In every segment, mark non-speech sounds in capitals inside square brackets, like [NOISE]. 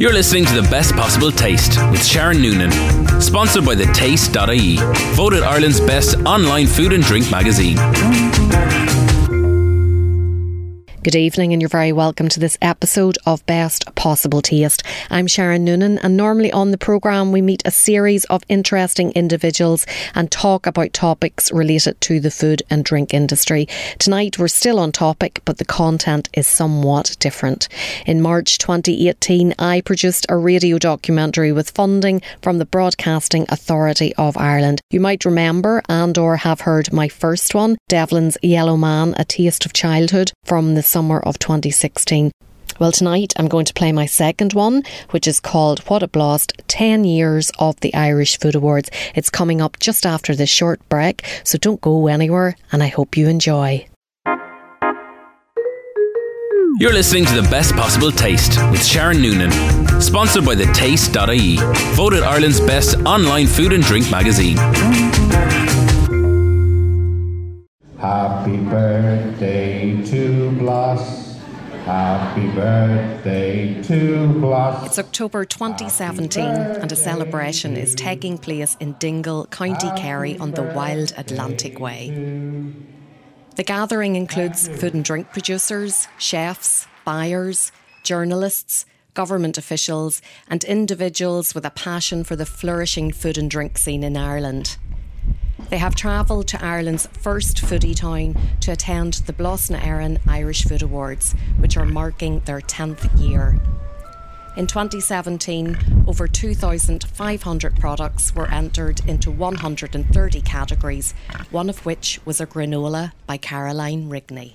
You're listening to the best possible taste with Sharon Noonan, sponsored by the Taste.ie, voted Ireland's best online food and drink magazine. Good evening, and you're very welcome to this episode of Best Possible Taste. I'm Sharon Noonan, and normally on the programme, we meet a series of interesting individuals and talk about topics related to the food and drink industry. Tonight, we're still on topic, but the content is somewhat different. In March 2018, I produced a radio documentary with funding from the Broadcasting Authority of Ireland. You might remember and or have heard my first one, Devlin's Yellow Man, A Taste of Childhood, from the summer of 2016. Well, tonight I'm going to play my second one, which is called What a Blast 10 Years of the Irish Food Awards. It's coming up just after this short break, so don't go anywhere, and I hope you enjoy. You're listening to the best possible taste with Sharon Noonan, sponsored by the Taste.ie, voted Ireland's best online food and drink magazine. Happy birthday to Blas. Happy birthday to Blas. It's October 2017 and a celebration is taking place in Dingle, County Kerry on the Wild Atlantic Way. The gathering includes food and drink producers, chefs, buyers, journalists, government officials, and individuals with a passion for the flourishing food and drink scene in Ireland. They have travelled to Ireland's first foodie town to attend the Blas na hÉireann Irish Food Awards, which are marking their 10th year. In 2017, over 2,500 products were entered into 130 categories, one of which was a granola by Caroline Rigney.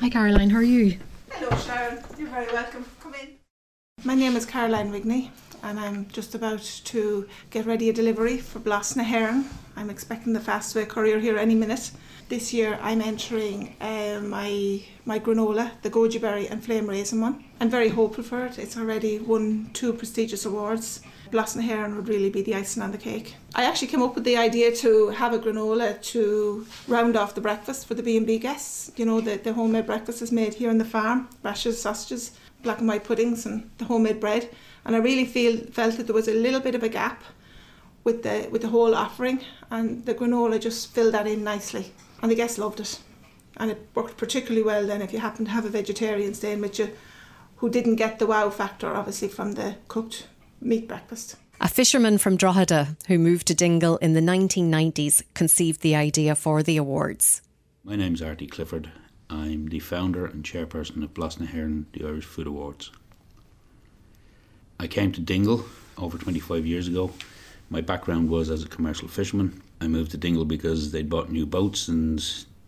Hi, Caroline, how are you? Hello, Sharon. You're very welcome. Come in. My name is Caroline Rigney, and I'm just about to get ready a delivery for Blas na hÉireann. I'm expecting the Fastway courier here any minute. This year, I'm entering uh, my my granola, the goji berry and flame raisin one. I'm very hopeful for it. It's already won two prestigious awards. Blas na Éireann would really be the icing on the cake. I actually came up with the idea to have a granola to round off the breakfast for the B&B guests. You know, the, the homemade breakfast is made here on the farm, rashes, sausages, black and white puddings and the homemade bread. And I really feel felt that there was a little bit of a gap with the with the whole offering and the granola just filled that in nicely. And the guests loved it. And it worked particularly well then if you happen to have a vegetarian staying with you who didn't get the wow factor obviously from the cooked meat breakfast. A fisherman from Drogheda who moved to Dingle in the 1990s conceived the idea for the awards. My name's Artie Clifford. I'm the founder and chairperson of Blas na hÉireann, the Irish Food Awards. I came to Dingle over 25 years ago. My background was as a commercial fisherman. I moved to Dingle because they'd bought new boats and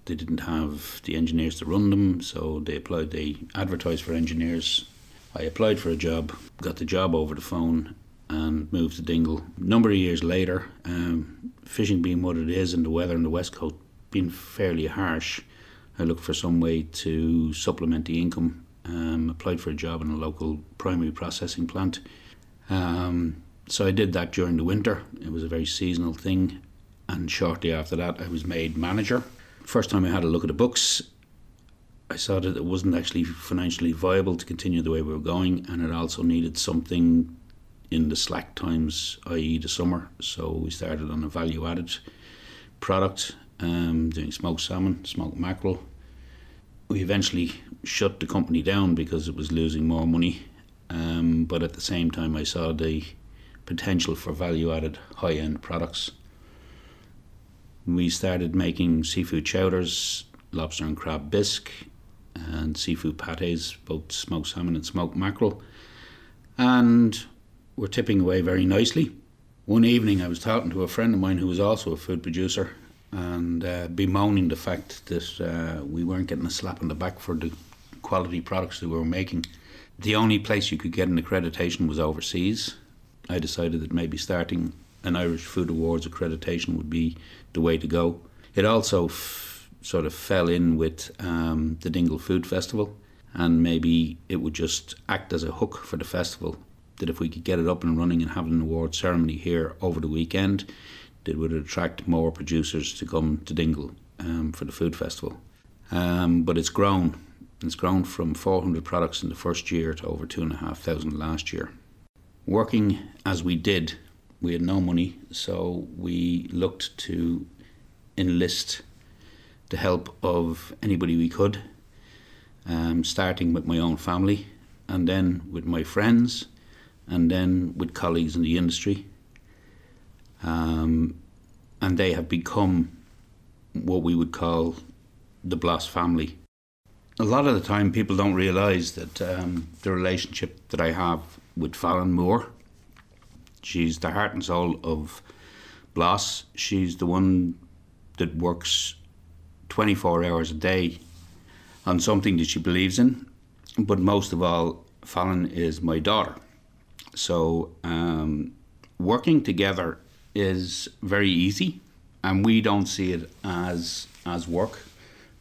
they didn't have the engineers to run them, so they applied, they advertised for engineers. I applied for a job, got the job over the phone, and moved to Dingle. A number of years later, um, fishing being what it is and the weather on the west coast being fairly harsh, I looked for some way to supplement the income. Um, applied for a job in a local primary processing plant. Um, so I did that during the winter. It was a very seasonal thing. And shortly after that, I was made manager. First time I had a look at the books, I saw that it wasn't actually financially viable to continue the way we were going, and it also needed something in the slack times, i.e., the summer. So we started on a value added product, um, doing smoked salmon, smoked mackerel. We eventually shut the company down because it was losing more money, um, but at the same time, I saw the potential for value added high end products. We started making seafood chowders, lobster and crab bisque, and seafood pates, both smoked salmon and smoked mackerel. And we're tipping away very nicely. One evening, I was talking to a friend of mine who was also a food producer and uh, bemoaning the fact that uh, we weren't getting a slap on the back for the quality products that we were making. The only place you could get an accreditation was overseas. I decided that maybe starting an Irish Food Awards accreditation would be the way to go. It also f- sort of fell in with um, the Dingle Food Festival, and maybe it would just act as a hook for the festival. That if we could get it up and running and have an award ceremony here over the weekend, it would attract more producers to come to Dingle um, for the food festival. Um, but it's grown It's grown from 400 products in the first year to over 2,500 last year. Working as we did, we had no money, so we looked to enlist the help of anybody we could, um, starting with my own family, and then with my friends, and then with colleagues in the industry. Um, and they have become what we would call the Blas family. A lot of the time, people don't realise that um, the relationship that I have with Fallon Moore, she's the heart and soul of Blas. She's the one that works 24 hours a day on something that she believes in. But most of all, Fallon is my daughter. So um, working together is very easy, and we don't see it as as work,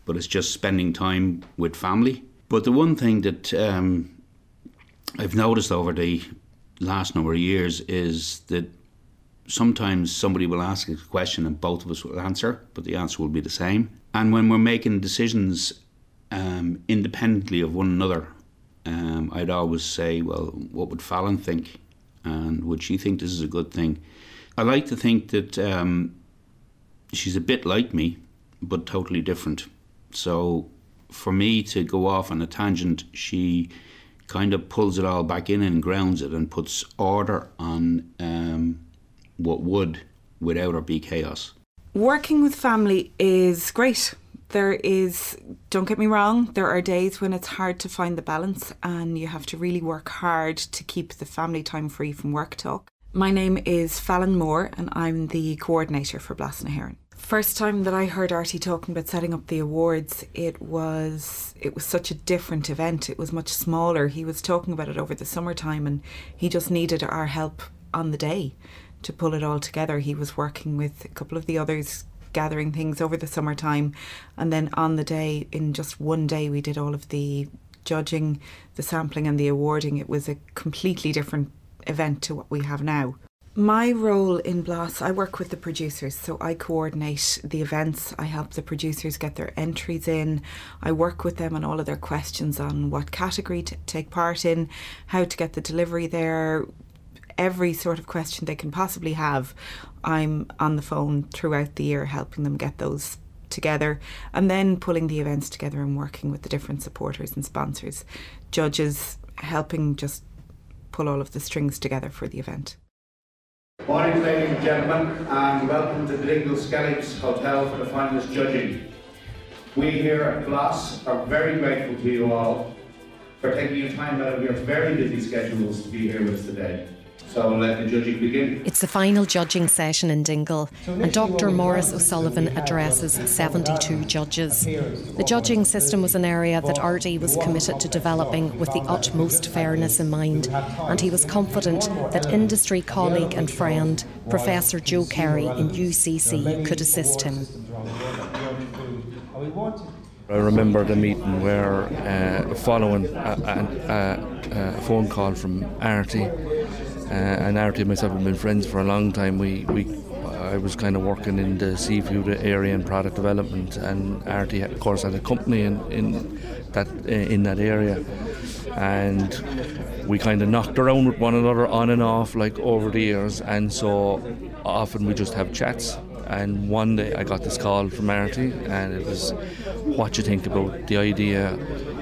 but it's just spending time with family. But the one thing that um, I've noticed over the last number of years is that sometimes somebody will ask a question and both of us will answer, but the answer will be the same. And when we're making decisions um, independently of one another, um, I'd always say, well, what would Fallon think? And would she think this is a good thing? I like to think that um, she's a bit like me, but totally different. So for me to go off on a tangent, she kind of pulls it all back in and grounds it and puts order on um, what would, without her, be chaos. Working with family is great. There is, don't get me wrong, there are days when it's hard to find the balance and you have to really work hard to keep the family time free from work talk. My name is Fallon Moore and I'm the coordinator for Blas na hÉireann. First time that I heard Artie talking about setting up the awards, it was it was such a different event. It was much smaller. He was talking about it over the summertime and he just needed our help on the day to pull it all together. He was working with a couple of the others gathering things over the summertime and then on the day in just one day we did all of the judging, the sampling and the awarding. It was a completely different event to what we have now. My role in Blas, I work with the producers, so I coordinate the events. I help the producers get their entries in. I work with them on all of their questions on what category to take part in, how to get the delivery there, every sort of question they can possibly have. I'm on the phone throughout the year helping them get those together and then pulling the events together and working with the different supporters and sponsors, judges, helping just pull all of the strings together for the event. Morning, ladies and gentlemen, and welcome to the Dingle Skelligs Hotel for the finalist judging. We here at Blas are very grateful to you all for taking your time out of your very busy schedules to be here with us today. So let the judging begin. It's the final judging session in Dingle, and Dr. Maurice O'Sullivan addresses 72 judges. The judging system was an area that Artie was committed to developing with the utmost fairness in mind, and he was confident that industry colleague and friend, Professor Joe Kerry in UCC, could assist him. I remember the meeting where, uh, following a, a, a, phone call from Artie, uh, and Artie and myself have been friends for a long time. We, we I was kind of working in the seafood area and product development, and Artie, of course, had a company in, in that uh, in that area, and we kind of knocked around with one another on and off like over the years, and so often we just have chats. And one day I got this call from Artie, and it was, "What you think about the idea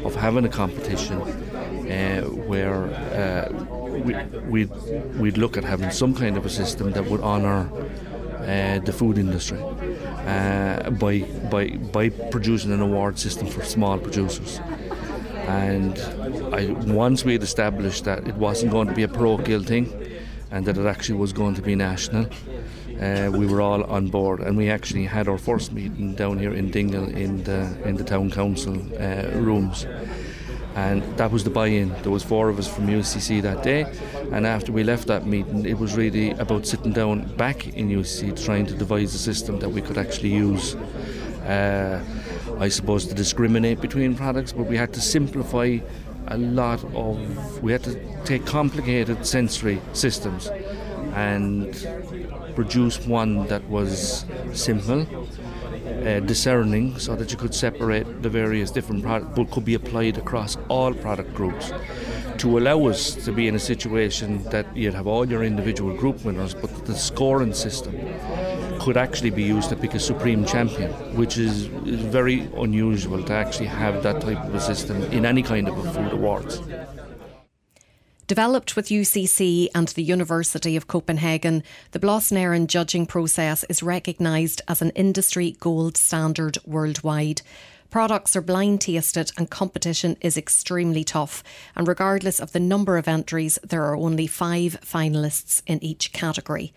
of having a competition uh, where?" Uh, we, we'd, we'd look at having some kind of a system that would honour uh, the food industry uh, by, by, by producing an award system for small producers. And I, once we had established that it wasn't going to be a parochial thing and that it actually was going to be national, uh, we were all on board, and we actually had our first meeting down here in Dingle in the in the town council uh, rooms and that was the buy-in. There was four of us from UCC that day, and after we left that meeting, it was really about sitting down back in UCC, trying to devise a system that we could actually use. Uh, I suppose to discriminate between products, but we had to simplify a lot of. We had to take complicated sensory systems and produce one that was simple, uh, discerning so that you could separate the various different products, but could be applied across all product groups to allow us to be in a situation that you'd have all your individual group winners, but the scoring system could actually be used to pick a supreme champion, which is, is very unusual to actually have that type of a system in any kind of a food awards. Developed with UCC and the University of Copenhagen, the Blas-na-hÉireann judging process is recognised as an industry gold standard worldwide. Products are blind tasted and competition is extremely tough. And regardless of the number of entries, there are only five finalists in each category.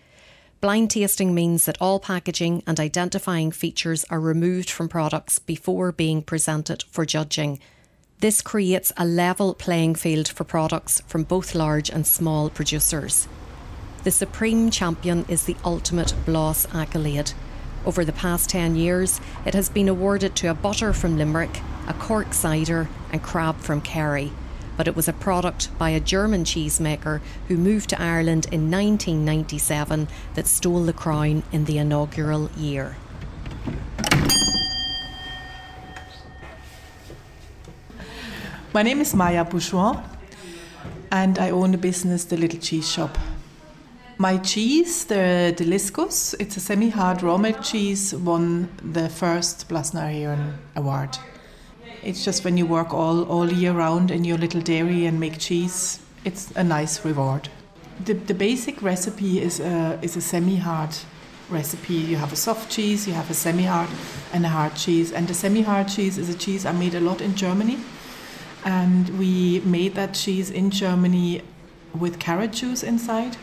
Blind tasting means that all packaging and identifying features are removed from products before being presented for judging. This creates a level playing field for products from both large and small producers. The Supreme Champion is the ultimate Blas accolade. Over the past 10 years, it has been awarded to a butter from Limerick, a Cork cider, and crab from Kerry. But it was a product by a German cheesemaker who moved to Ireland in 1997 that stole the crown in the inaugural year. My name is Maya Bourgeois, and I own a business The Little Cheese Shop. My cheese, the Dilliskus, it's a semi-hard raw milk cheese, won the first Blas-na-hÉireann award. It's just when you work all, all year round in your little dairy and make cheese, it's a nice reward. The, the basic recipe is a, is a semi-hard recipe. You have a soft cheese, you have a semi-hard and a hard cheese. And the semi-hard cheese is a cheese I made a lot in Germany and we made that cheese in Germany with carrot juice inside.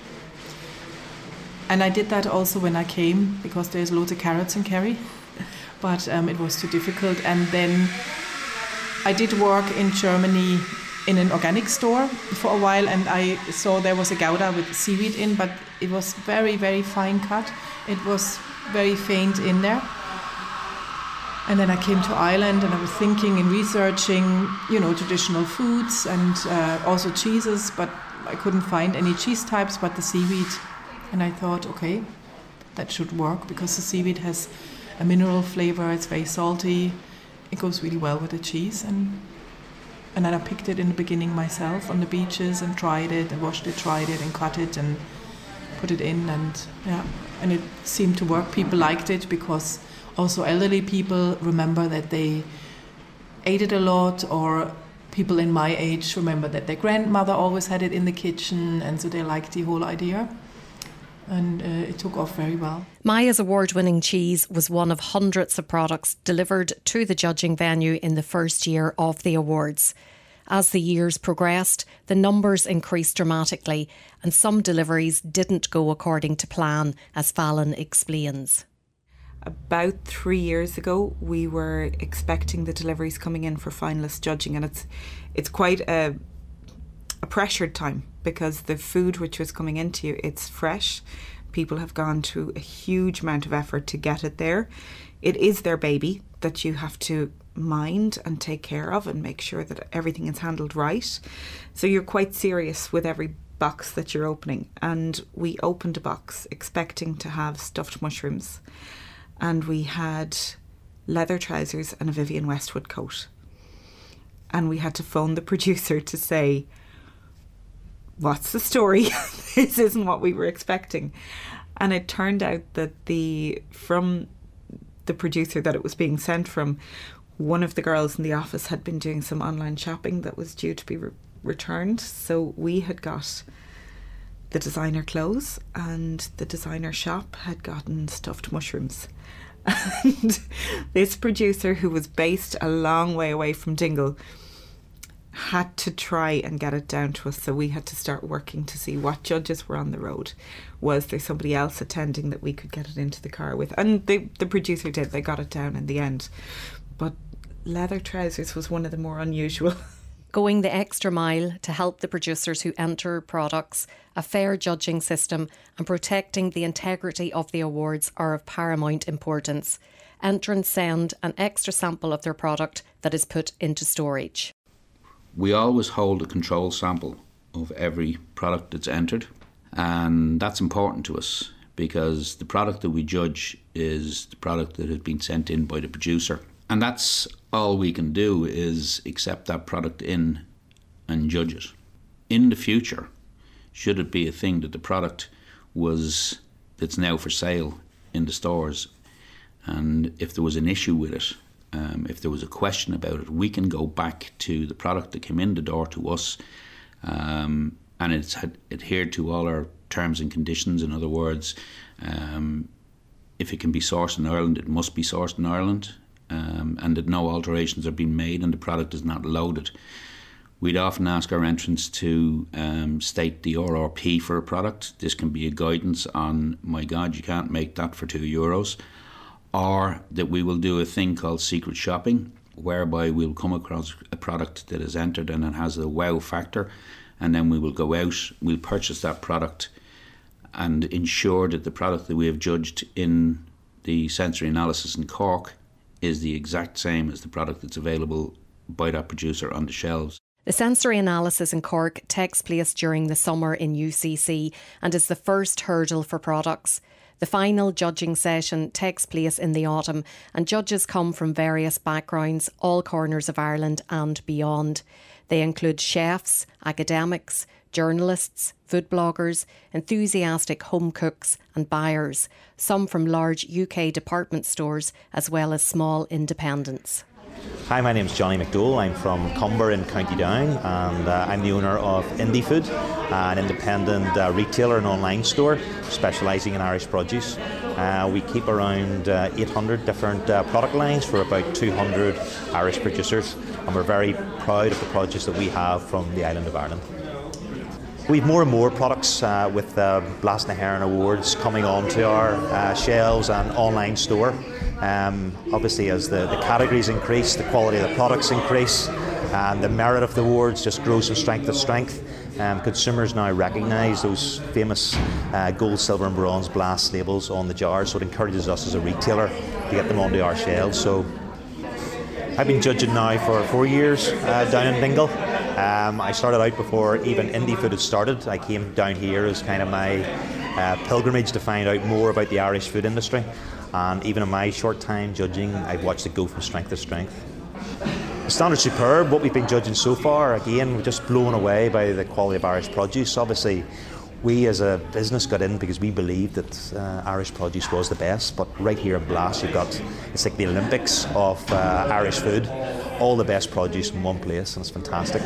And I did that also when I came because there's loads of carrots in Kerry, but um, it was too difficult. And then I did work in Germany in an organic store for a while, and I saw there was a gouda with seaweed in, but it was very, very fine cut. It was very faint in there. And then I came to Ireland and I was thinking and researching, you know, traditional foods and uh, also cheeses, but I couldn't find any cheese types but the seaweed. And I thought, okay, that should work because the seaweed has a mineral flavor, it's very salty, it goes really well with the cheese. And, and then I picked it in the beginning myself on the beaches and tried it and washed it, tried it and cut it and put it in. And yeah, and it seemed to work. People liked it because also elderly people remember that they ate it a lot or people in my age remember that their grandmother always had it in the kitchen and so they liked the whole idea and uh, it took off very well. Maya's award winning cheese was one of hundreds of products delivered to the judging venue in the first year of the awards. As the years progressed, the numbers increased dramatically, and some deliveries didn't go according to plan, as Fallon explains about three years ago, we were expecting the deliveries coming in for finalist judging, and it's it's quite a a pressured time because the food which was coming into you, it's fresh. People have gone to a huge amount of effort to get it there. It is their baby that you have to mind and take care of and make sure that everything is handled right. So you're quite serious with every box that you're opening. And we opened a box expecting to have stuffed mushrooms and we had leather trousers and a Vivienne Westwood coat. And we had to phone the [LAUGHS] producer to say, What's the story? [LAUGHS] this isn't what we were expecting. And it turned out that the from the producer that it was being sent from, one of the girls in the office had been doing some online shopping that was due to be re- returned. So we had got the designer clothes, and the designer shop had gotten stuffed mushrooms. [LAUGHS] And this producer, who was based a long way away from Dingle, had to try and get it down to us. So we had to start working to see what judges were on the road. Was there somebody else attending that we could get it into the car with? And they, the producer did, they got it down in the end. But leather trousers was one of the more unusual. [LAUGHS] Going the extra mile to help the producers who enter products, a fair judging system, and protecting the integrity of the awards are of paramount importance. Entrants send an extra sample of their product that is put into storage. We always hold a control sample of every product that's entered, and that's important to us because the product that we judge is the product that has been sent in by the producer. And that's all we can do is accept that product in and judge it. In the future, should it be a thing that the product was that's now for sale in the stores, and if there was an issue with it, um, if there was a question about it, we can go back to the product that came in the door to us, um, and it's adhered to all our terms and conditions. In other words, um, if it can be sourced in Ireland, it must be sourced in Ireland, um, and that no alterations are being made and the product is not loaded. We'd often ask our entrants to um, state the RRP for a product. This can be a guidance on, my God, you can't make that for two euros. Or that we will do a thing called secret shopping, whereby we'll come across a product that is entered and it has a wow factor, and then we will go out, we'll purchase that product and ensure that the product that we have judged in the sensory analysis in Cork is the exact same as the product that's available by that producer on the shelves. The sensory analysis in Cork takes place during the summer in UCC and is the first hurdle for products. The final judging session takes place in the autumn, and judges come from various backgrounds, all corners of Ireland and beyond. They include chefs, academics, journalists, food bloggers, enthusiastic home cooks, and buyers, some from large UK department stores as well as small independents. Hi, my name is Johnny McDowell. I'm from Comber in County Down, and uh, I'm the owner of Indie Fude, an independent uh, retailer and online store specialising in Irish produce. Uh, we keep around uh, 800 different uh, product lines for about 200 Irish producers, and we're very proud of the produce that we have from the island of Ireland. We've more and more products uh, with the Blas na HÉireann Awards coming onto our uh, shelves and online store. Um, obviously, as the, the categories increase, the quality of the products increase, and the merit of the awards just grows from strength to strength. Um, consumers now recognise those famous uh, gold, silver, and bronze Blas labels on the jars, so it encourages us as a retailer to get them onto our shelves. So, I've been judging now for four years uh, down in Dingle. Um, I started out before even Indie Fude had started. I came down here as kind of my uh, pilgrimage to find out more about the Irish food industry. And even in my short time judging, I've watched it go from strength to strength. The standard's superb. What we've been judging so far, again, we're just blown away by the quality of Irish produce. Obviously, we as a business got in because we believed that uh, Irish produce was the best. But right here in Blas, you've got it's like the Olympics of uh, Irish food, all the best produce in one place, and it's fantastic.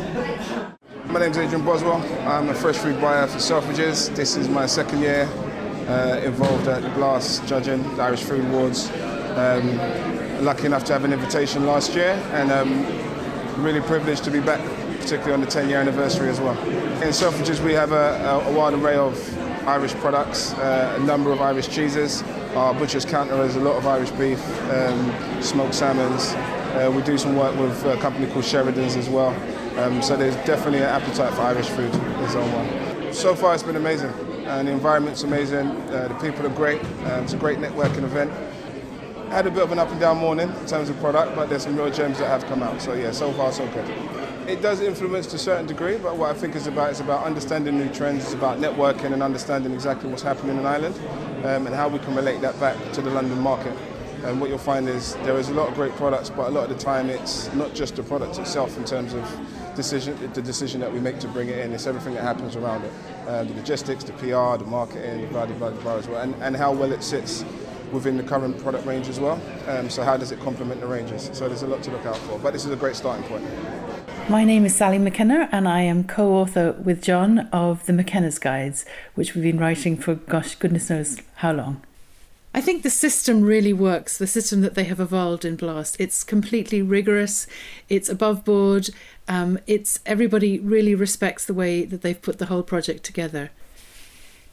My name's Adrian Boswell. I'm a fresh food buyer for Selfridges. This is my second year uh, involved at the Blas judging the Irish Food Awards. Um, lucky enough to have an invitation last year, and um, really privileged to be back particularly on the 10 year anniversary as well. In Selfridges, we have a, a, wide array of Irish products, uh, a number of Irish cheeses. Our butcher's counter has a lot of Irish beef, um, smoked salmons. Uh, we do some work with a company called Sheridan's as well. Um, so there's definitely an appetite for Irish food in Zone 1. So far, it's been amazing. And the environment's amazing, uh, the people are great, um, it's a great networking event had a bit of an up and down morning in terms of product, but there's some real gems that have come out. So yeah, so far so good it does influence to a certain degree, but what I think is about is about understanding new trends, it's about networking and understanding exactly what's happening in Ireland um, and how we can relate that back to the London market. And what you'll find is there is a lot of great products, but a lot of the time it's not just the product itself in terms of decision, the decision that we make to bring it in. It's everything that happens around it, um, the logistics, the PR, the marketing, the blah blah blah as well, and, and how well it sits within the current product range as well. Um, so how does it complement the ranges? So there's a lot to look out for, but this is a great starting point. My name is Sally McKenna, and I am co author with John of the McKenna's Guides, which we've been writing for, gosh, goodness knows how long. I think the system really works, the system that they have evolved in Blas. It's completely rigorous, it's above board, um, it's everybody really respects the way that they've put the whole project together.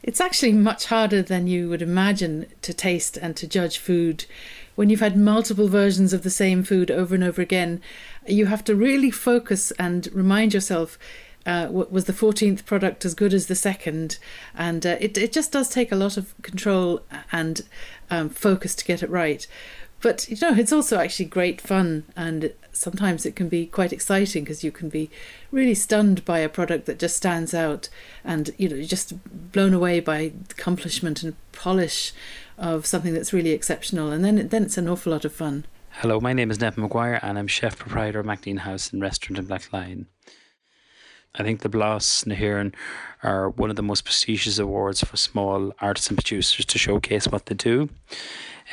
It's actually much harder than you would imagine to taste and to judge food when you've had multiple versions of the same food over and over again, you have to really focus and remind yourself uh, was the 14th product as good as the second? And uh, it, it just does take a lot of control and um, focus to get it right. But you know, it's also actually great fun, and sometimes it can be quite exciting because you can be really stunned by a product that just stands out, and you know, just blown away by accomplishment and polish of something that's really exceptional, and then then it's an awful lot of fun. Hello, my name is Neven Maguire, and I'm chef proprietor of MacNean House and Restaurant in Black Lion. I think the Blas na hÉireann are one of the most prestigious awards for small artisan producers to showcase what they do.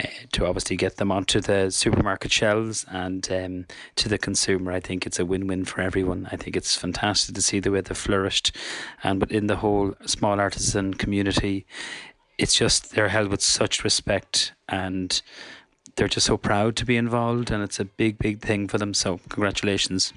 Uh, to obviously get them onto the supermarket shelves and um, to the consumer. I think it's a win win for everyone. I think it's fantastic to see the way they've flourished and within the whole small artisan community. It's just they're held with such respect and they're just so proud to be involved and it's a big, big thing for them. So, congratulations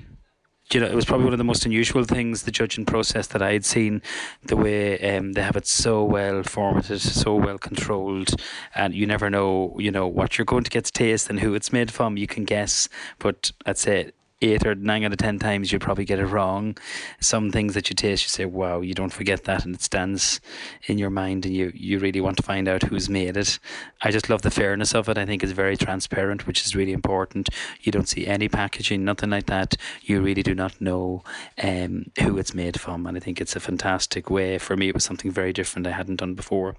you know, it was probably one of the most unusual things, the judging process that I had seen, the way um, they have it so well formatted, so well controlled, and you never know, you know, what you're going to get to taste and who it's made from. You can guess, but I'd say eight or nine out of ten times you'll probably get it wrong. Some things that you taste, you say, "Wow!" You don't forget that, and it stands in your mind, and you you really want to find out who's made it. I just love the fairness of it. I think it's very transparent, which is really important. You don't see any packaging, nothing like that. You really do not know um, who it's made from, and I think it's a fantastic way. For me, it was something very different I hadn't done before.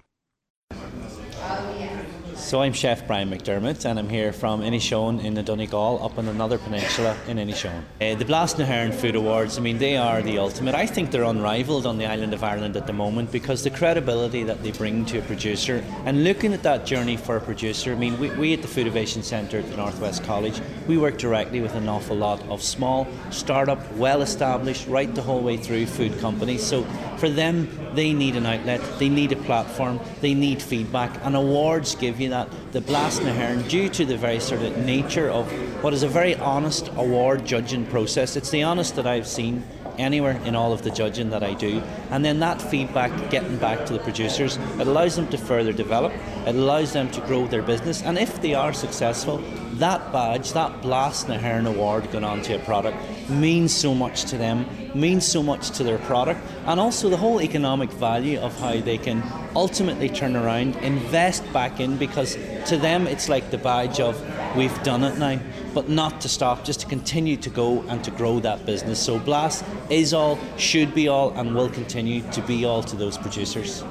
So I'm Chef Brian McDermott and I'm here from Inishowen in the Donegal up on another peninsula in Inishowen. Uh, the Blas na hÉireann Food Awards, I mean, they are the ultimate. I think they're unrivaled on the island of Ireland at the moment because the credibility that they bring to a producer and looking at that journey for a producer, I mean, we, we at the Food Innovation Centre at the Northwest College, we work directly with an awful lot of small, startup, well established, right the whole way through food companies. So for them, they need an outlet, they need a platform, they need feedback, and awards give you that that the Blas na hÉireann, due to the very sort of nature of what is a very honest award judging process, it's the honest that I've seen anywhere in all of the judging that I do. And then that feedback getting back to the producers, it allows them to further develop, it allows them to grow their business. And if they are successful, that badge, that Blas na hÉireann award going on to a product means so much to them, means so much to their product, and also the whole economic value of how they can ultimately turn around, invest back in, because to them it's like the badge of we've done it now, but not to stop, just to continue to go and to grow that business. So Blas is all, should be all, and will continue to be all to those producers.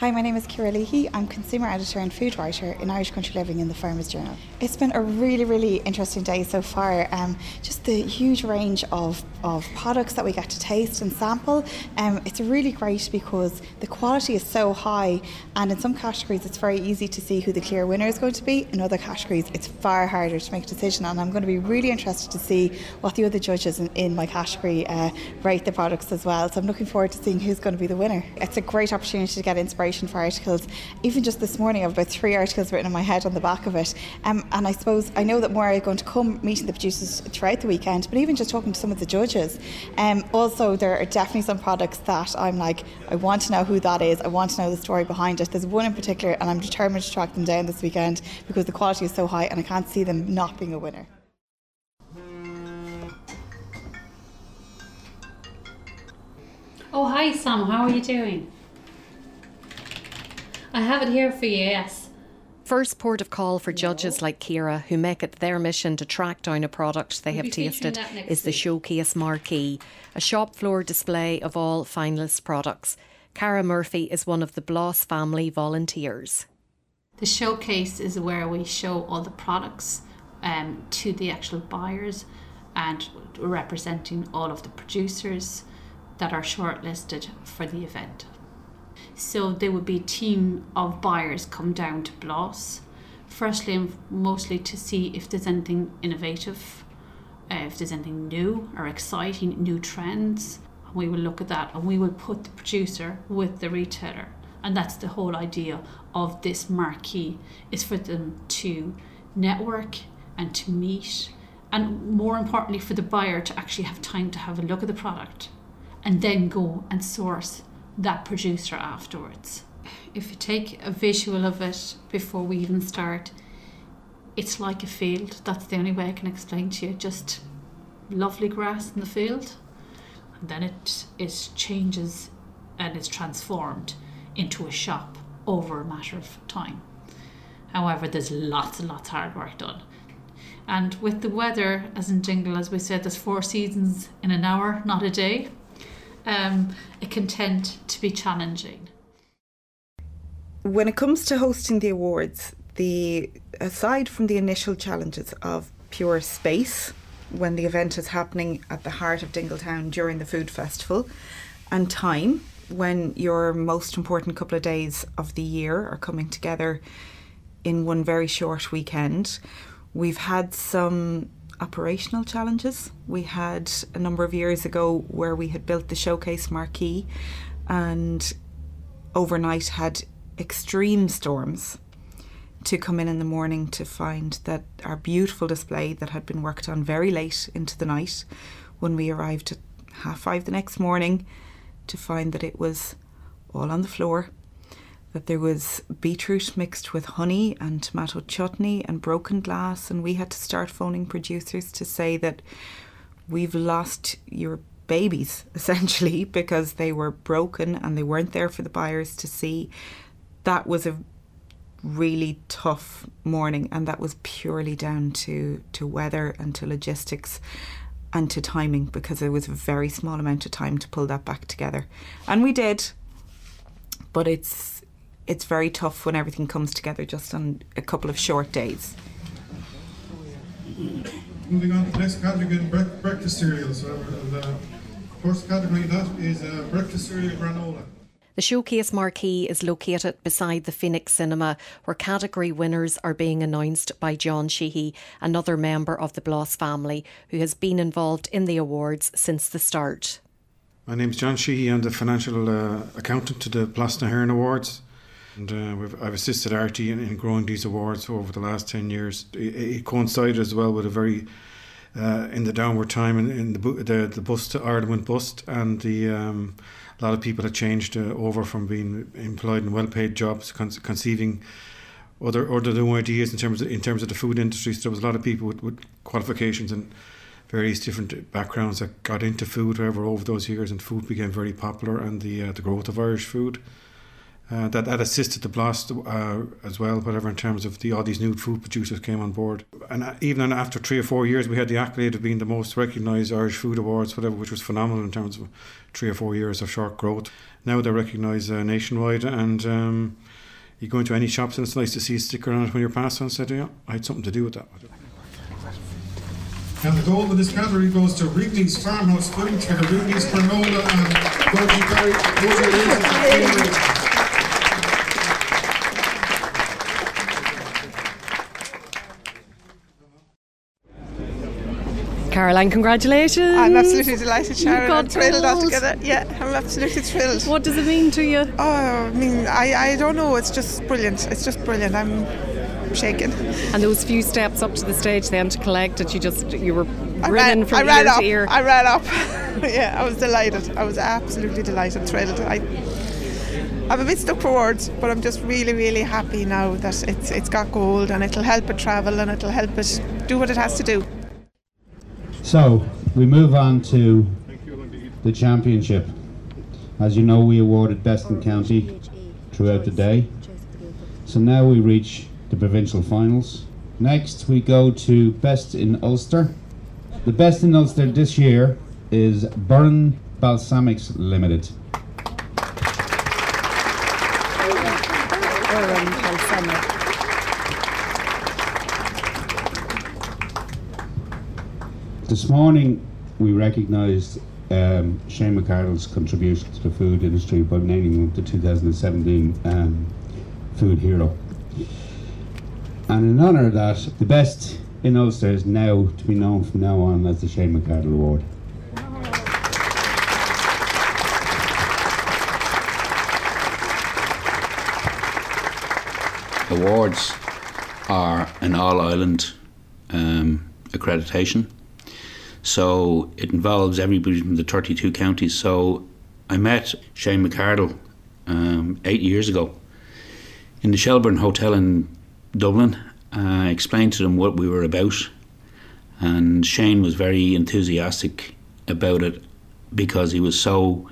Hi, my name is Ciara Leahy. I'm consumer editor and food writer in Irish Country Living in the Farmers Journal. It's been a really, really interesting day so far. Um, just the huge range of, of products that we get to taste and sample. Um, it's really great because the quality is so high, and in some categories, it's very easy to see who the clear winner is going to be. In other categories, it's far harder to make a decision. And I'm going to be really interested to see what the other judges in, in my category uh, rate the products as well. So I'm looking forward to seeing who's going to be the winner. It's a great opportunity to get inspiration inspiration for articles. Even just this morning, I have about three articles written in my head on the back of it. Um, and I suppose I know that more are going to come meeting the producers throughout the weekend, but even just talking to some of the judges. Um, also, there are definitely some products that I'm like, I want to know who that is, I want to know the story behind it. There's one in particular, and I'm determined to track them down this weekend because the quality is so high and I can't see them not being a winner. Oh, hi, Sam. How are you doing? I have it here for you, yes. First port of call for judges like Ciara, who make it their mission to track down a product they We'll have tasted, is the. Showcase Marquee, a shop floor display of all finalist products. Cara Murphy is one of the Blas family volunteers. The showcase is where we show all the products um, to the actual buyers and representing all of the producers that are shortlisted for the event. So there would be a team of buyers come down to Blas, firstly and mostly to see if there's anything innovative, uh, if there's anything new or exciting, new trends. We will look at that and we will put the producer with the retailer. And that's the whole idea of this marquee is for them to network and to meet and more importantly for the buyer to actually have time to have a look at the product and then go and source that producer afterwards. If you take a visual of it before we even start, it's like a field. That's the only way I can explain to you. Just lovely grass in the field. And then it, it changes and is transformed into a shop over a matter of time. However, there's lots and lots of hard work done. And with the weather, as in Dingle, as we said, there's four seasons in an hour, not a day. Um, can tend to be challenging. When it comes to hosting the awards, the aside from the initial challenges of pure space, when the event is happening at the heart of Dingletown during the food festival, and time when your most important couple of days of the year are coming together in one very short weekend. We've had some operational challenges. We had a number of years ago where we had built the showcase marquee and overnight had extreme storms to come in in the morning to find that our beautiful display that had been worked on very late into the night when we arrived at half five the next morning to find that it was all on the floor, that there was beetroot mixed with honey and tomato chutney and broken glass, and we had to start phoning producers to say that we've lost your babies [LAUGHS] essentially because they were broken and they weren't there for the buyers to see. That was a really tough morning and that was purely down to to weather and to logistics and to timing because it was a very small amount of time to pull that back together. And we did. But it's it's very tough when everything comes together just on a couple of short days. Moving on to the next category, breakfast cereals. So the first category that is uh, breakfast cereal granola. The showcase marquee is located beside the Phoenix Cinema, where category winners are being announced by John Sheehy, another member of the Blas family, who has been involved in the awards since the start. My name is John Sheehy. I'm the financial uh, accountant to the Blas na Awards. And uh, I've assisted Artie in, in, growing these awards over the last 10 years. It, it coincided as well with a very, uh, in the downward time in, in the, the, the bust, Ireland went bust, and the um, a lot of people had changed uh, over from being employed in well-paid jobs, con- conceiving other other new ideas in terms of in terms of the food industry. So there was a lot of people with, with qualifications and various different backgrounds that got into food, however, over those years, and food became very popular, and the uh, the growth of Irish food. Uh, that, that assisted the Blas uh, as well, whatever, in terms of the all these new food producers came on board. And uh, even after three or four years, we had the accolade of being the most recognised Irish Food Awards, whatever, which was phenomenal in terms of three or four years of short growth. Now they're recognised uh, nationwide, and um, you go into any shops and it's nice to see a sticker on it when you're passing and said, yeah, I had something to do with that. And the gold of this category goes to Rigney's Farmhouse Food for the Granola and Goji Berry. Caroline, congratulations. I'm absolutely delighted, Sharon. You got I'm thrilled gold. altogether. Yeah, I'm absolutely thrilled. What does it mean to you? Oh, I mean, I, I don't know. It's just brilliant. It's just brilliant. I'm shaken. And those few steps up to the stage then to collect it, you just, you were I ran, from I ran ear up. to ear. I ran up. [LAUGHS] yeah, I was delighted. I was absolutely delighted, thrilled. I, I'm a bit stuck for words, but I'm just really, really happy now that it's it's got gold and it'll help it travel and it'll help it do what it has to do. So we move on to the championship. As you know, we awarded best in county throughout the day. So now we reach the provincial finals. Next, we go to best in Ulster. The best in Ulster this year is Burn Balsamics Limited. This morning, we recognised um, Shane McArdle's contribution to the food industry by naming him the 2017 um, Food Hero. And in honour of that, the best in Ulster is now to be known from now on as the Shane McArdle Award. Awards are an all Ireland um, accreditation. So it involves everybody from the 32 counties. So I met Shane McArdle um, eight years ago in the Shelbourne Hotel in Dublin. I explained to them what we were about, and Shane was very enthusiastic about it because he was so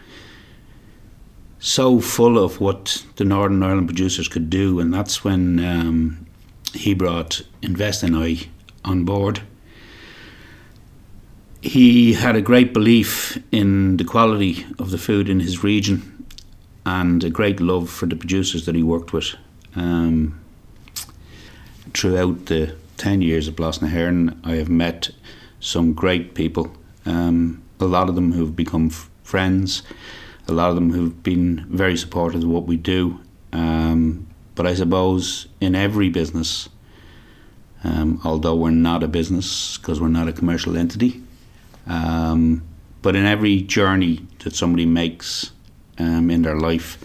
so full of what the Northern Ireland producers could do, and that's when um, he brought Invest NI on board. He had a great belief in the quality of the food in his region and a great love for the producers that he worked with. Um, throughout the 10 years of Blas-na-HÉireann, I have met some great people, um, a lot of them who've become f- friends, a lot of them who've been very supportive of what we do. Um, but I suppose in every business, um, although we're not a business because we're not a commercial entity, um, but in every journey that somebody makes um, in their life,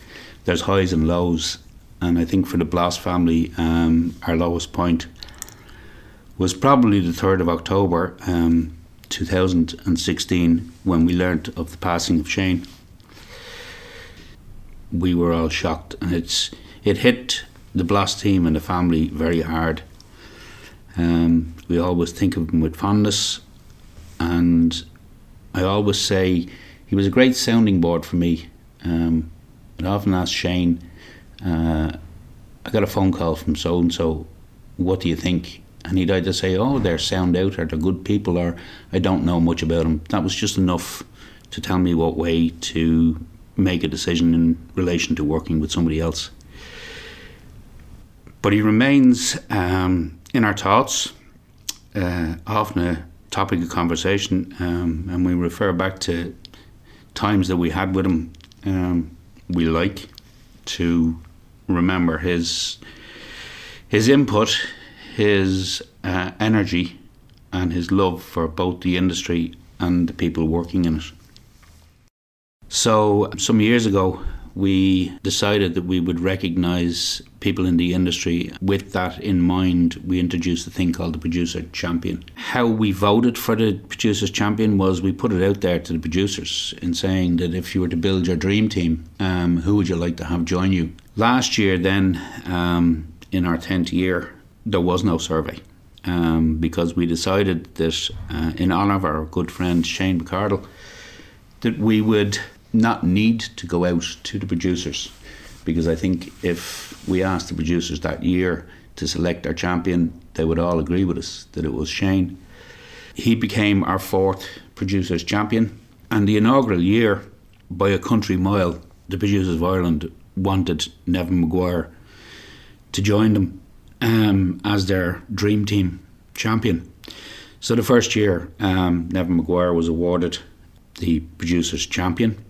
there's highs and lows. And I think for the Blas family, um, our lowest point was probably the 3rd of October um, 2016 when we learnt of the passing of Shane. We were all shocked, and it's it hit the Blas team and the family very hard. Um, we always think of him with fondness, and I always say he was a great sounding board for me. Um, I often ask Shane, uh, I got a phone call from so and so, what do you think? And he'd either say, Oh, they're sound out, or they're good people, or I don't know much about them. That was just enough to tell me what way to make a decision in relation to working with somebody else. But he remains um, in our thoughts, uh, often a topic of conversation, um, and we refer back to times that we had with him. Um, we like to remember his his input, his uh, energy, and his love for both the industry and the people working in it. So, some years ago, we decided that we would recognise people in the industry. With that in mind, we introduced a thing called the Producer Champion. How we voted for the Producers Champion was we put it out there to the producers in saying that if you were to build your dream team, um, who would you like to have join you? Last year, then, um, in our 10th year, there was no survey. Um, because we decided that, uh, in honour of our good friend Shane McCardle, that we would not need to go out to the producers because I think if we asked the producers that year to select our champion, they would all agree with us that it was Shane. He became our fourth producers champion, and the inaugural year, by a country mile, the producers of Ireland wanted Neven Maguire to join them um, as their dream team champion. So the first year, um, Neven Maguire was awarded the producers champion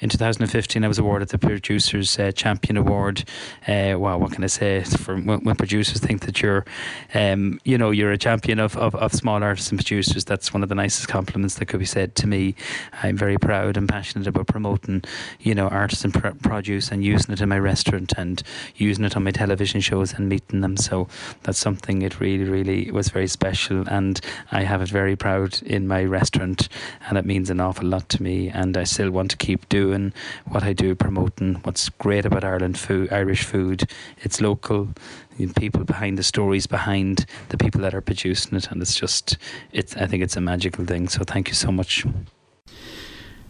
in 2015, I was awarded the Producers uh, Champion Award. Uh, wow, what can I say? For when, when producers think that you're, um, you know, you're a champion of, of, of, small artists and producers, that's one of the nicest compliments that could be said to me. I'm very proud and passionate about promoting, you know, artists and pr- produce and using it in my restaurant and using it on my television shows and meeting them. So that's something it really, really was very special, and I have it very proud in my restaurant, and it means an awful lot to me. And I still want to keep doing doing what I do, promoting what's great about Ireland food, Irish food. It's local, people behind the stories behind the people that are producing it, and it's just, it's. I think it's a magical thing. So thank you so much.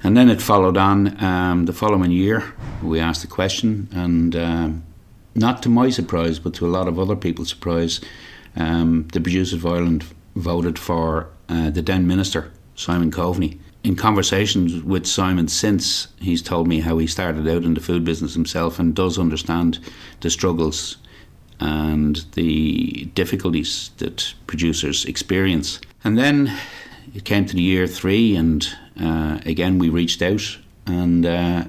And then it followed on um, the following year. We asked the question, and um, not to my surprise, but to a lot of other people's surprise, um, the producers of Ireland voted for uh, the then minister, Simon Coveney in conversations with Simon since, he's told me how he started out in the food business himself and does understand the struggles and the difficulties that producers experience. And then it came to the year three, and uh, again we reached out, and uh,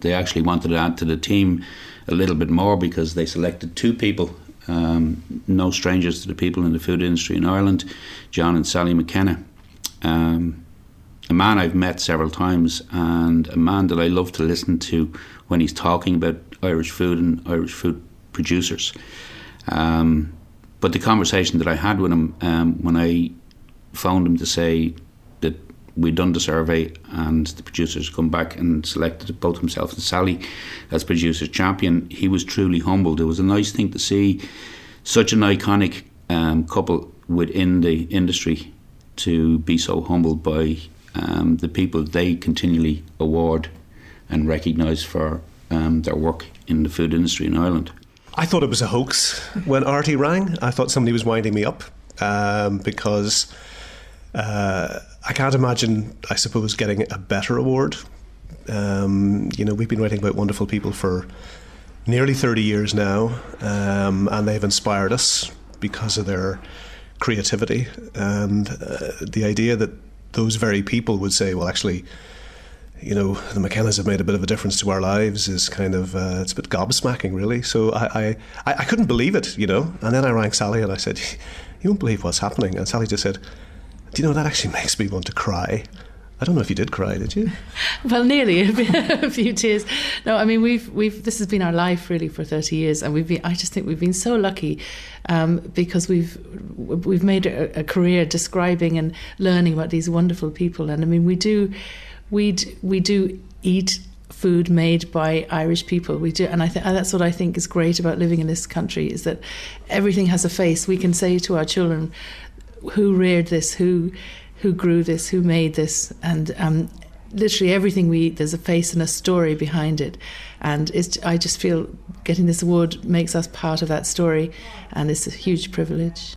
they actually wanted to add to the team a little bit more because they selected two people. Um, no strangers to the people in the food industry in Ireland, John and Sally McKenna. Um, a man I've met several times and a man that I love to listen to when he's talking about Irish food and Irish food producers. Um, but the conversation that I had with him um, when I phoned him to say that we'd done the survey and the producers come back and selected both himself and Sally as producers champion, he was truly humbled. It was a nice thing to see such an iconic um, couple within the industry to be so humbled by um, the people they continually award and recognise for um, their work in the food industry in Ireland. I thought it was a hoax when Artie rang. I thought somebody was winding me up um, because uh, I can't imagine, I suppose, getting a better award. Um, you know, we've been writing about wonderful people for nearly 30 years now, um, and they've inspired us because of their creativity and uh, the idea that those very people would say, well, actually, you know, the McKennas have made a bit of a difference to our lives is kind of, uh, it's a bit gobsmacking, really. So I, I, I couldn't believe it, you know. And then I rang Sally and I said, you won't believe what's happening. And Sally just said, do you know, that actually [LAUGHS] makes me want to cry. I don't know if you did cry, did you? [LAUGHS] well, nearly [LAUGHS] a, few tears. No, I mean we've we've this has been our life really for thirty years, and we've been. I just think we've been so lucky um, because we've we've made a, a, career describing and learning about these wonderful people, and I mean we do we we do eat food made by Irish people. We do, and I think that's what I think is great about living in this country is that everything has a face. We can say to our children, who reared this, who who grew this, who made this, and um, literally everything we eat, there's a face and a story behind it. And I just feel getting this award makes us part of that story, and it's a huge privilege.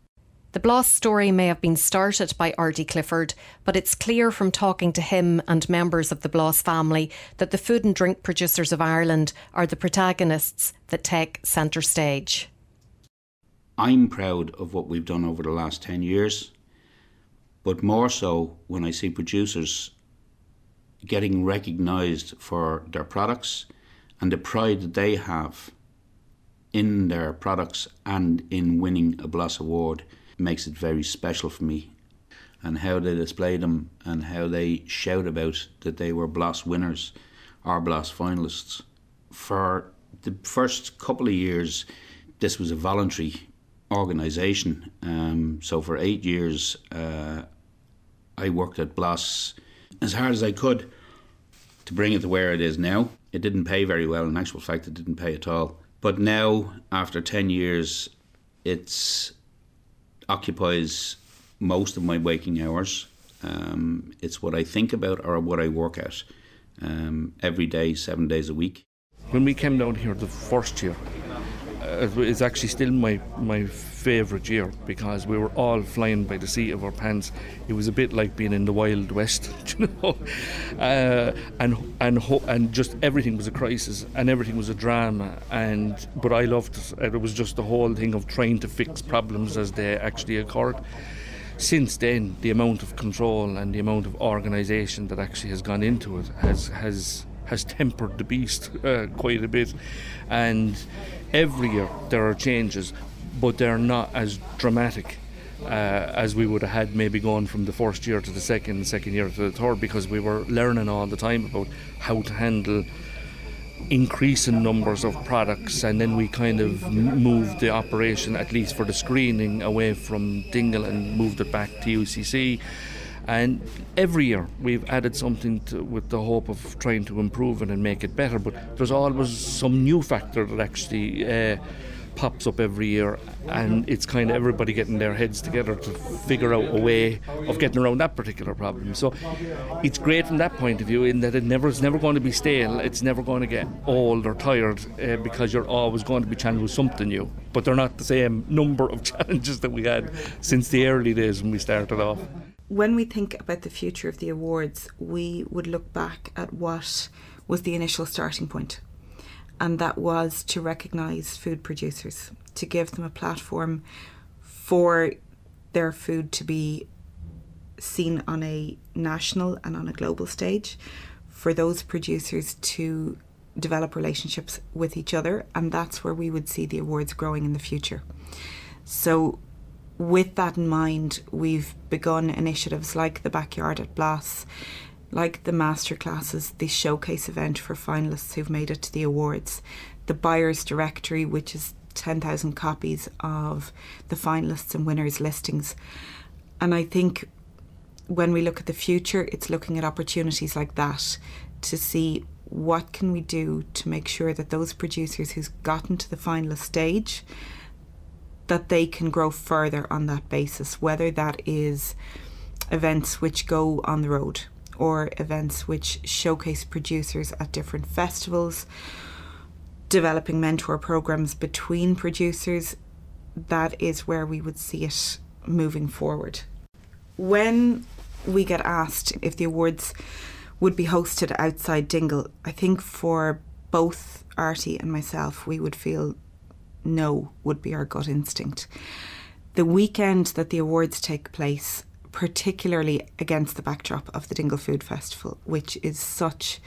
The Blas story may have been started by Artie Clifford, but it's clear from talking to him and members of the Blas family that the food and drink producers of Ireland are the protagonists that take centre stage. I'm proud of what we've done over the last 10 years but more so when I see producers getting recognised for their products and the pride that they have in their products and in winning a Blas Award makes it very special for me. And how they display them and how they shout about that they were Blas winners or Blas finalists. For the first couple of years, this was a voluntary organisation. Um, so for eight years, uh, I worked at Blas as hard as I could to bring it to where it is now. It didn't pay very well. In actual fact, it didn't pay at all. But now, after 10 years, it occupies most of my waking hours. Um, it's what I think about or what I work at um, every day, seven days a week. When we came down here the first year, it's actually still my, my favourite year because we were all flying by the seat of our pants. It was a bit like being in the Wild West, [LAUGHS] you know, uh, and and ho- and just everything was a crisis and everything was a drama. And but I loved it. It was just the whole thing of trying to fix problems as they actually occurred. Since then, the amount of control and the amount of organisation that actually has gone into it has has has tempered the beast [LAUGHS] uh, quite a bit. And every year there are changes, but they're not as dramatic uh, as we would have had maybe going from the first year to the second, second year to the third, because we were learning all the time about how to handle increasing numbers of products, and then we kind of moved the operation, at least for the screening, away from Dingle and moved it back to UCC. And every year we've added something to, with the hope of trying to improve it and make it better. But there's always some new factor that actually. Uh, pops up every year, and it's kind of everybody getting their heads together to figure out a way of getting around that particular problem. So it's great from that point of view, in that it never it's never going to be stale. It's never going to get old or tired uh, because you're always going to be challenged with something new. But they're not the same number of [LAUGHS] challenges that we had since the early days when we started off. When we think about the future of the awards, we would look back at what was the initial starting point and that was to recognise food producers, to give them a platform for their food to be seen on a national and on a global stage, for those producers to develop relationships with each other, and that's where we would see the awards growing in the future. So, with that in mind, we've begun initiatives like the Backyard at Blas like the masterclasses, the showcase event for finalists who've made it to the awards, the buyer's directory, which is 10,000 copies of the finalists and winners listings. And I think when we look at the future, it's looking at opportunities like that to see what can we do to make sure that those producers who's gotten to the finalist stage that they can grow further on that basis, whether that is events which go on the road, or events which showcase producers at different festivals developing mentor programs between producers, that is where we would see it moving forward. When we get asked if the awards would be hosted outside Dingle, I think for both Artie and myself, we would feel no would be our gut instinct. The weekend that the awards take place, particularly against the backdrop of the Dingle Food Festival, which is such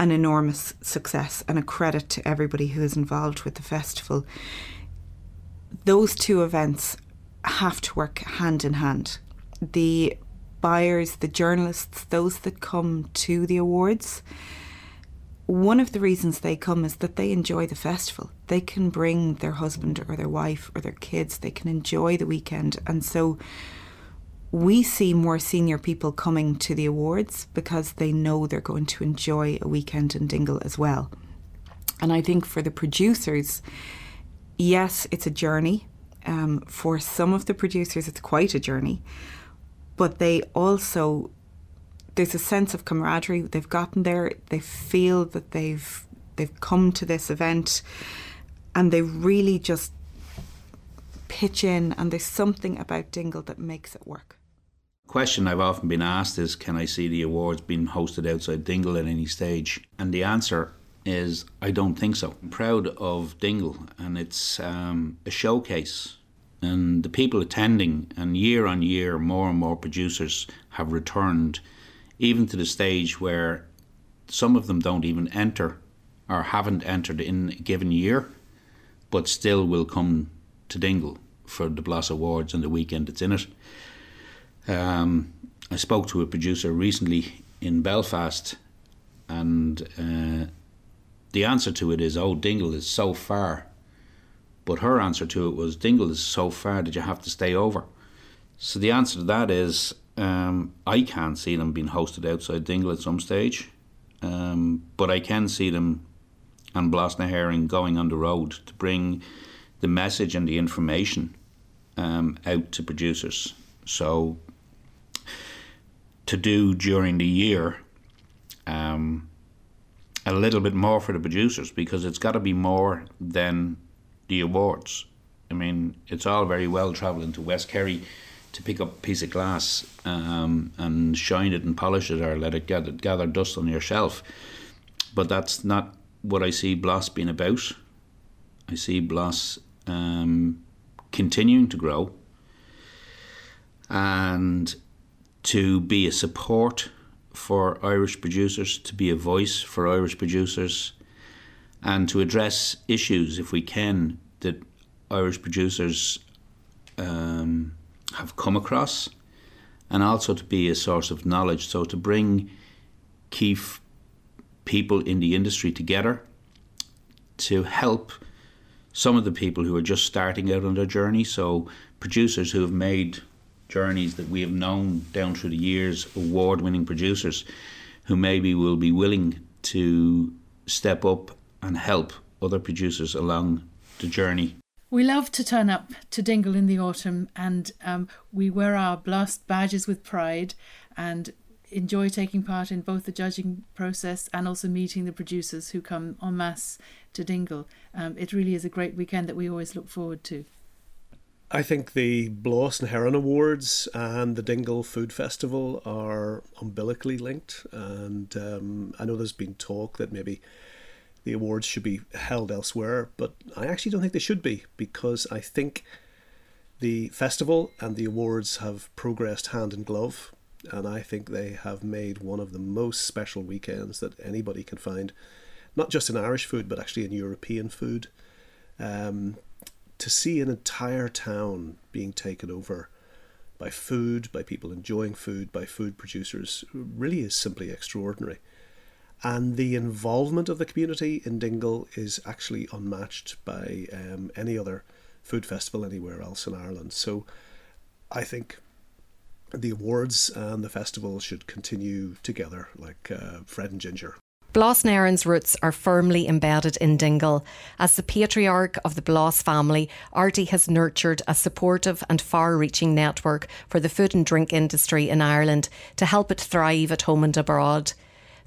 an enormous success and a credit to everybody who is involved with the festival. Those two events have to work hand in hand. The buyers, the journalists, those that come to the awards, one of the reasons they come is that they enjoy the festival. They can bring their husband or their wife or their kids, they can enjoy the weekend. And so we see more senior people coming to the awards because they know they're going to enjoy a weekend in Dingle as well. And I think for the producers, yes, it's a journey. Um, for some of the producers, it's quite a journey, but they also there's a sense of camaraderie. They've gotten there. They feel that they've they've come to this event, and they really just pitch in. And there's something about Dingle that makes it work. Question I've often been asked is, can I see the awards being hosted outside Dingle at any stage? And the answer is, I don't think so. I'm proud of Dingle, and it's um, a showcase and the people attending, and year on year, more and more producers have returned even to the stage where some of them don't even enter or haven't entered in a given year, but still will come to Dingle for the Blas Awards and the weekend that's in it. Um, I spoke to a producer recently in Belfast, and uh, the answer to it is, "Oh, Dingle is so far." But her answer to it was, "Dingle is so far that you have to stay over." So the answer to that is, um, I can't see them being hosted outside Dingle at some stage, um, but I can see them and Blas na hÉireann going on the road to bring the message and the information um, out to producers. So to do during the year um, a little bit more for the producers because it's got to be more than the awards. I mean, it's all very well travelling to West Kerry to pick up a piece of glass um, and shine it and polish it or let it gather, gather dust on your shelf. But that's not what I see Blas being about. I see Blas um, continuing to grow and to be a support for Irish producers, to be a voice for Irish producers, and to address issues, if we can, that Irish producers um, have come across, and also to be a source of knowledge. So to bring key f- people in the industry together to help some of the people who are just starting out on their journey. So producers who have made journeys that we have known down through the years, award-winning producers who maybe will be willing to step up and help other producers along the journey. We love to turn up to Dingle in the autumn and um, we wear our BLAS badges with pride and enjoy taking part in both the judging process and also meeting the producers who come en masse to Dingle. Um, it really is a great weekend that we always look forward to. I think the Blas na hÉireann Awards and the Dingle Food Festival are umbilically linked, and um, I know there's been talk that maybe the awards should be held elsewhere, but I actually don't think they should be because I think the festival and the awards have progressed hand in glove, and I think they have made one of the most special weekends that anybody can find, not just in Irish food, but actually in European food. Um, to see an entire town being taken over by food, by people enjoying food, by food producers, really is simply extraordinary and the involvement of the community in Dingle is actually unmatched by um, any other food festival anywhere else in Ireland. So I think the awards and the festival should continue together like uh, Fred and Ginger. Blas na hÉireann's roots are firmly embedded in Dingle. As the patriarch of the Blas family, Artie has nurtured a supportive and far reaching network for the food and drink industry in Ireland to help it thrive at home and abroad.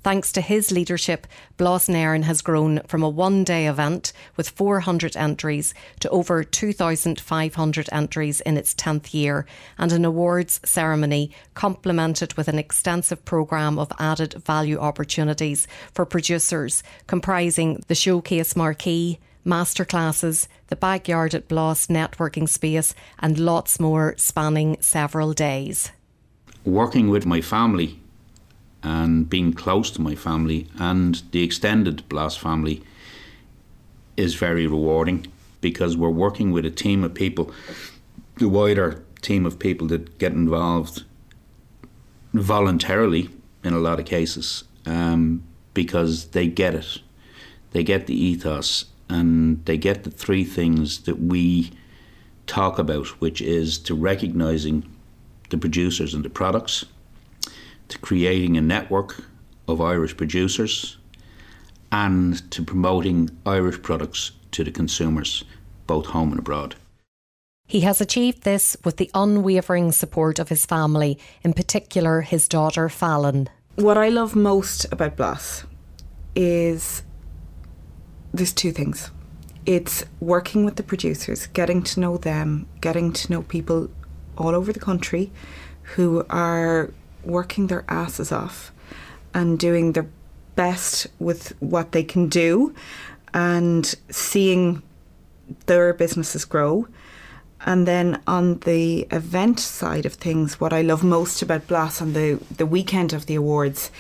Thanks to his leadership, Blas na hÉireann has grown from a one day event with 400 entries to over 2,500 entries in its 10th year, and an awards ceremony complemented with an extensive programme of added value opportunities for producers, comprising the Showcase Marquee, masterclasses, the Backyard at Blas networking space, and lots more spanning several days. Working with my family and being close to my family and the extended Blas family is very rewarding because we're working with a team of people, the wider team of people that get involved voluntarily in a lot of cases um, because they get it. They get the ethos and they get the three things that we talk about, which is to recognizing the producers and the products to creating a network of Irish producers and to promoting Irish products to the consumers, both home and abroad. He has achieved this with the unwavering support of his family, in particular his daughter Fallon. What I love most about Blas is there's two things. It's working with the producers, getting to know them, getting to know people all over the country who are working their asses off and doing their best with what they can do and seeing their businesses grow. And then on the event side of things, what I love most about Blas on the, the weekend of the awards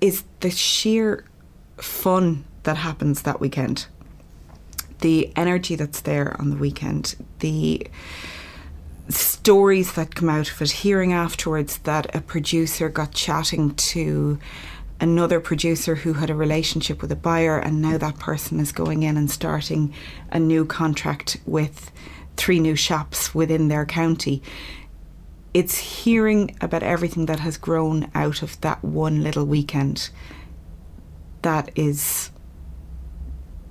is the sheer fun that happens that weekend. The energy that's there on the weekend, the stories that come out of it, hearing afterwards that a producer got chatting to another producer who had a relationship with a buyer, and now that person is going in and starting a new contract with three new shops within their county. It's hearing about everything that has grown out of that one little weekend that is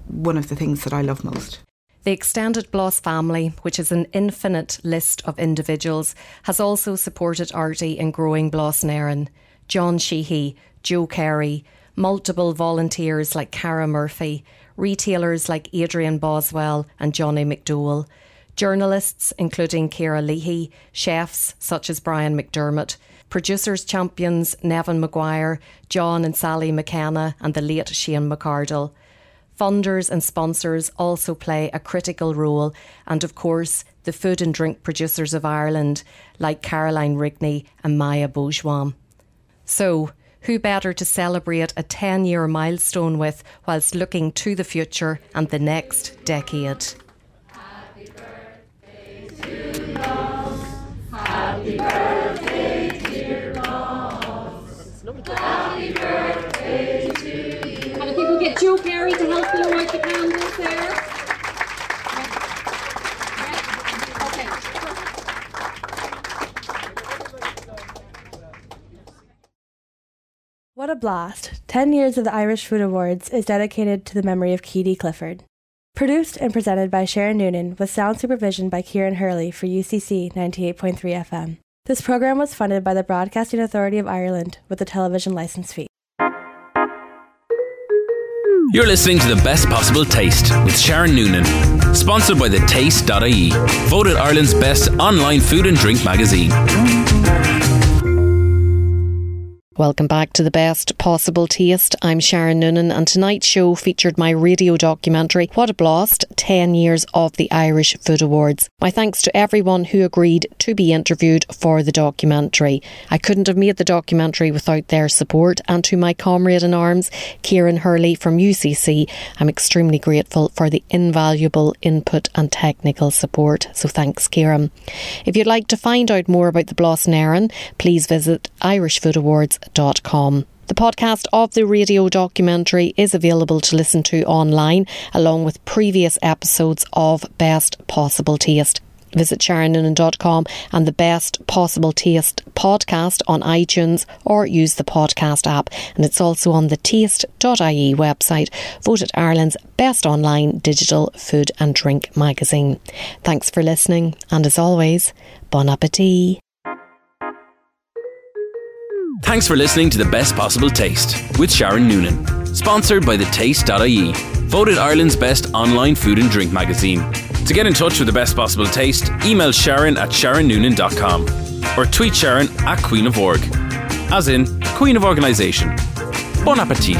one of the things that I love most. The extended Blas family, which is an infinite list of individuals, has also supported Artie in growing Blas na hÉireann. John Sheehy, Joe Kerry, multiple volunteers like Cara Murphy, retailers like Adrian Boswell and Johnny McDowell, journalists including Ciara Leahy, chefs such as Brian McDermott, producers champions Neven Maguire, John and Sally McKenna, and the late Shane McCardle. Funders and sponsors also play a critical role, and of course, the food and drink producers of Ireland, like Caroline Rigney and Maya Bourgeois. So, who better to celebrate a 10 year milestone with whilst looking to the future and the next decade? Happy birthday to Happy birthday, dear Happy get Joe Kerry to help out the candles there. What a blast! 10 years of the Irish Food Awards is dedicated to the memory of Keedy Clifford. Produced and presented by Sharon Noonan with sound supervision by Kieran Hurley for UCC 98.3 FM. This program was funded by the Broadcasting Authority of Ireland with a television license fee. You're listening to the best possible taste with Sharon Noonan, sponsored by the Taste.ie, voted Ireland's best online food and drink magazine. Welcome back to the best possible taste. I'm Sharon Noonan, and tonight's show featured my radio documentary, What a Blast 10 Years of the Irish Food Awards. My thanks to everyone who agreed to be interviewed for the documentary. I couldn't have made the documentary without their support, and to my comrade in arms, Kieran Hurley from UCC, I'm extremely grateful for the invaluable input and technical support. So thanks, Kieran. If you'd like to find out more about the Blas na hÉireann, please visit Irish Food Awards the podcast of the radio documentary is available to listen to online, along with previous episodes of Best Possible Taste. Visit SharonNoonan.com and the Best Possible Taste podcast on iTunes or use the podcast app. And it's also on the taste.ie website, voted Ireland's best online digital food and drink magazine. Thanks for listening, and as always, bon appetit. Thanks for listening to The Best Possible Taste with Sharon Noonan. Sponsored by the Taste.ie, voted Ireland's best online food and drink magazine. To get in touch with The Best Possible Taste, email Sharon at sharonnoonan.com or tweet Sharon at Queen of Org, as in Queen of Organisation. Bon appetit!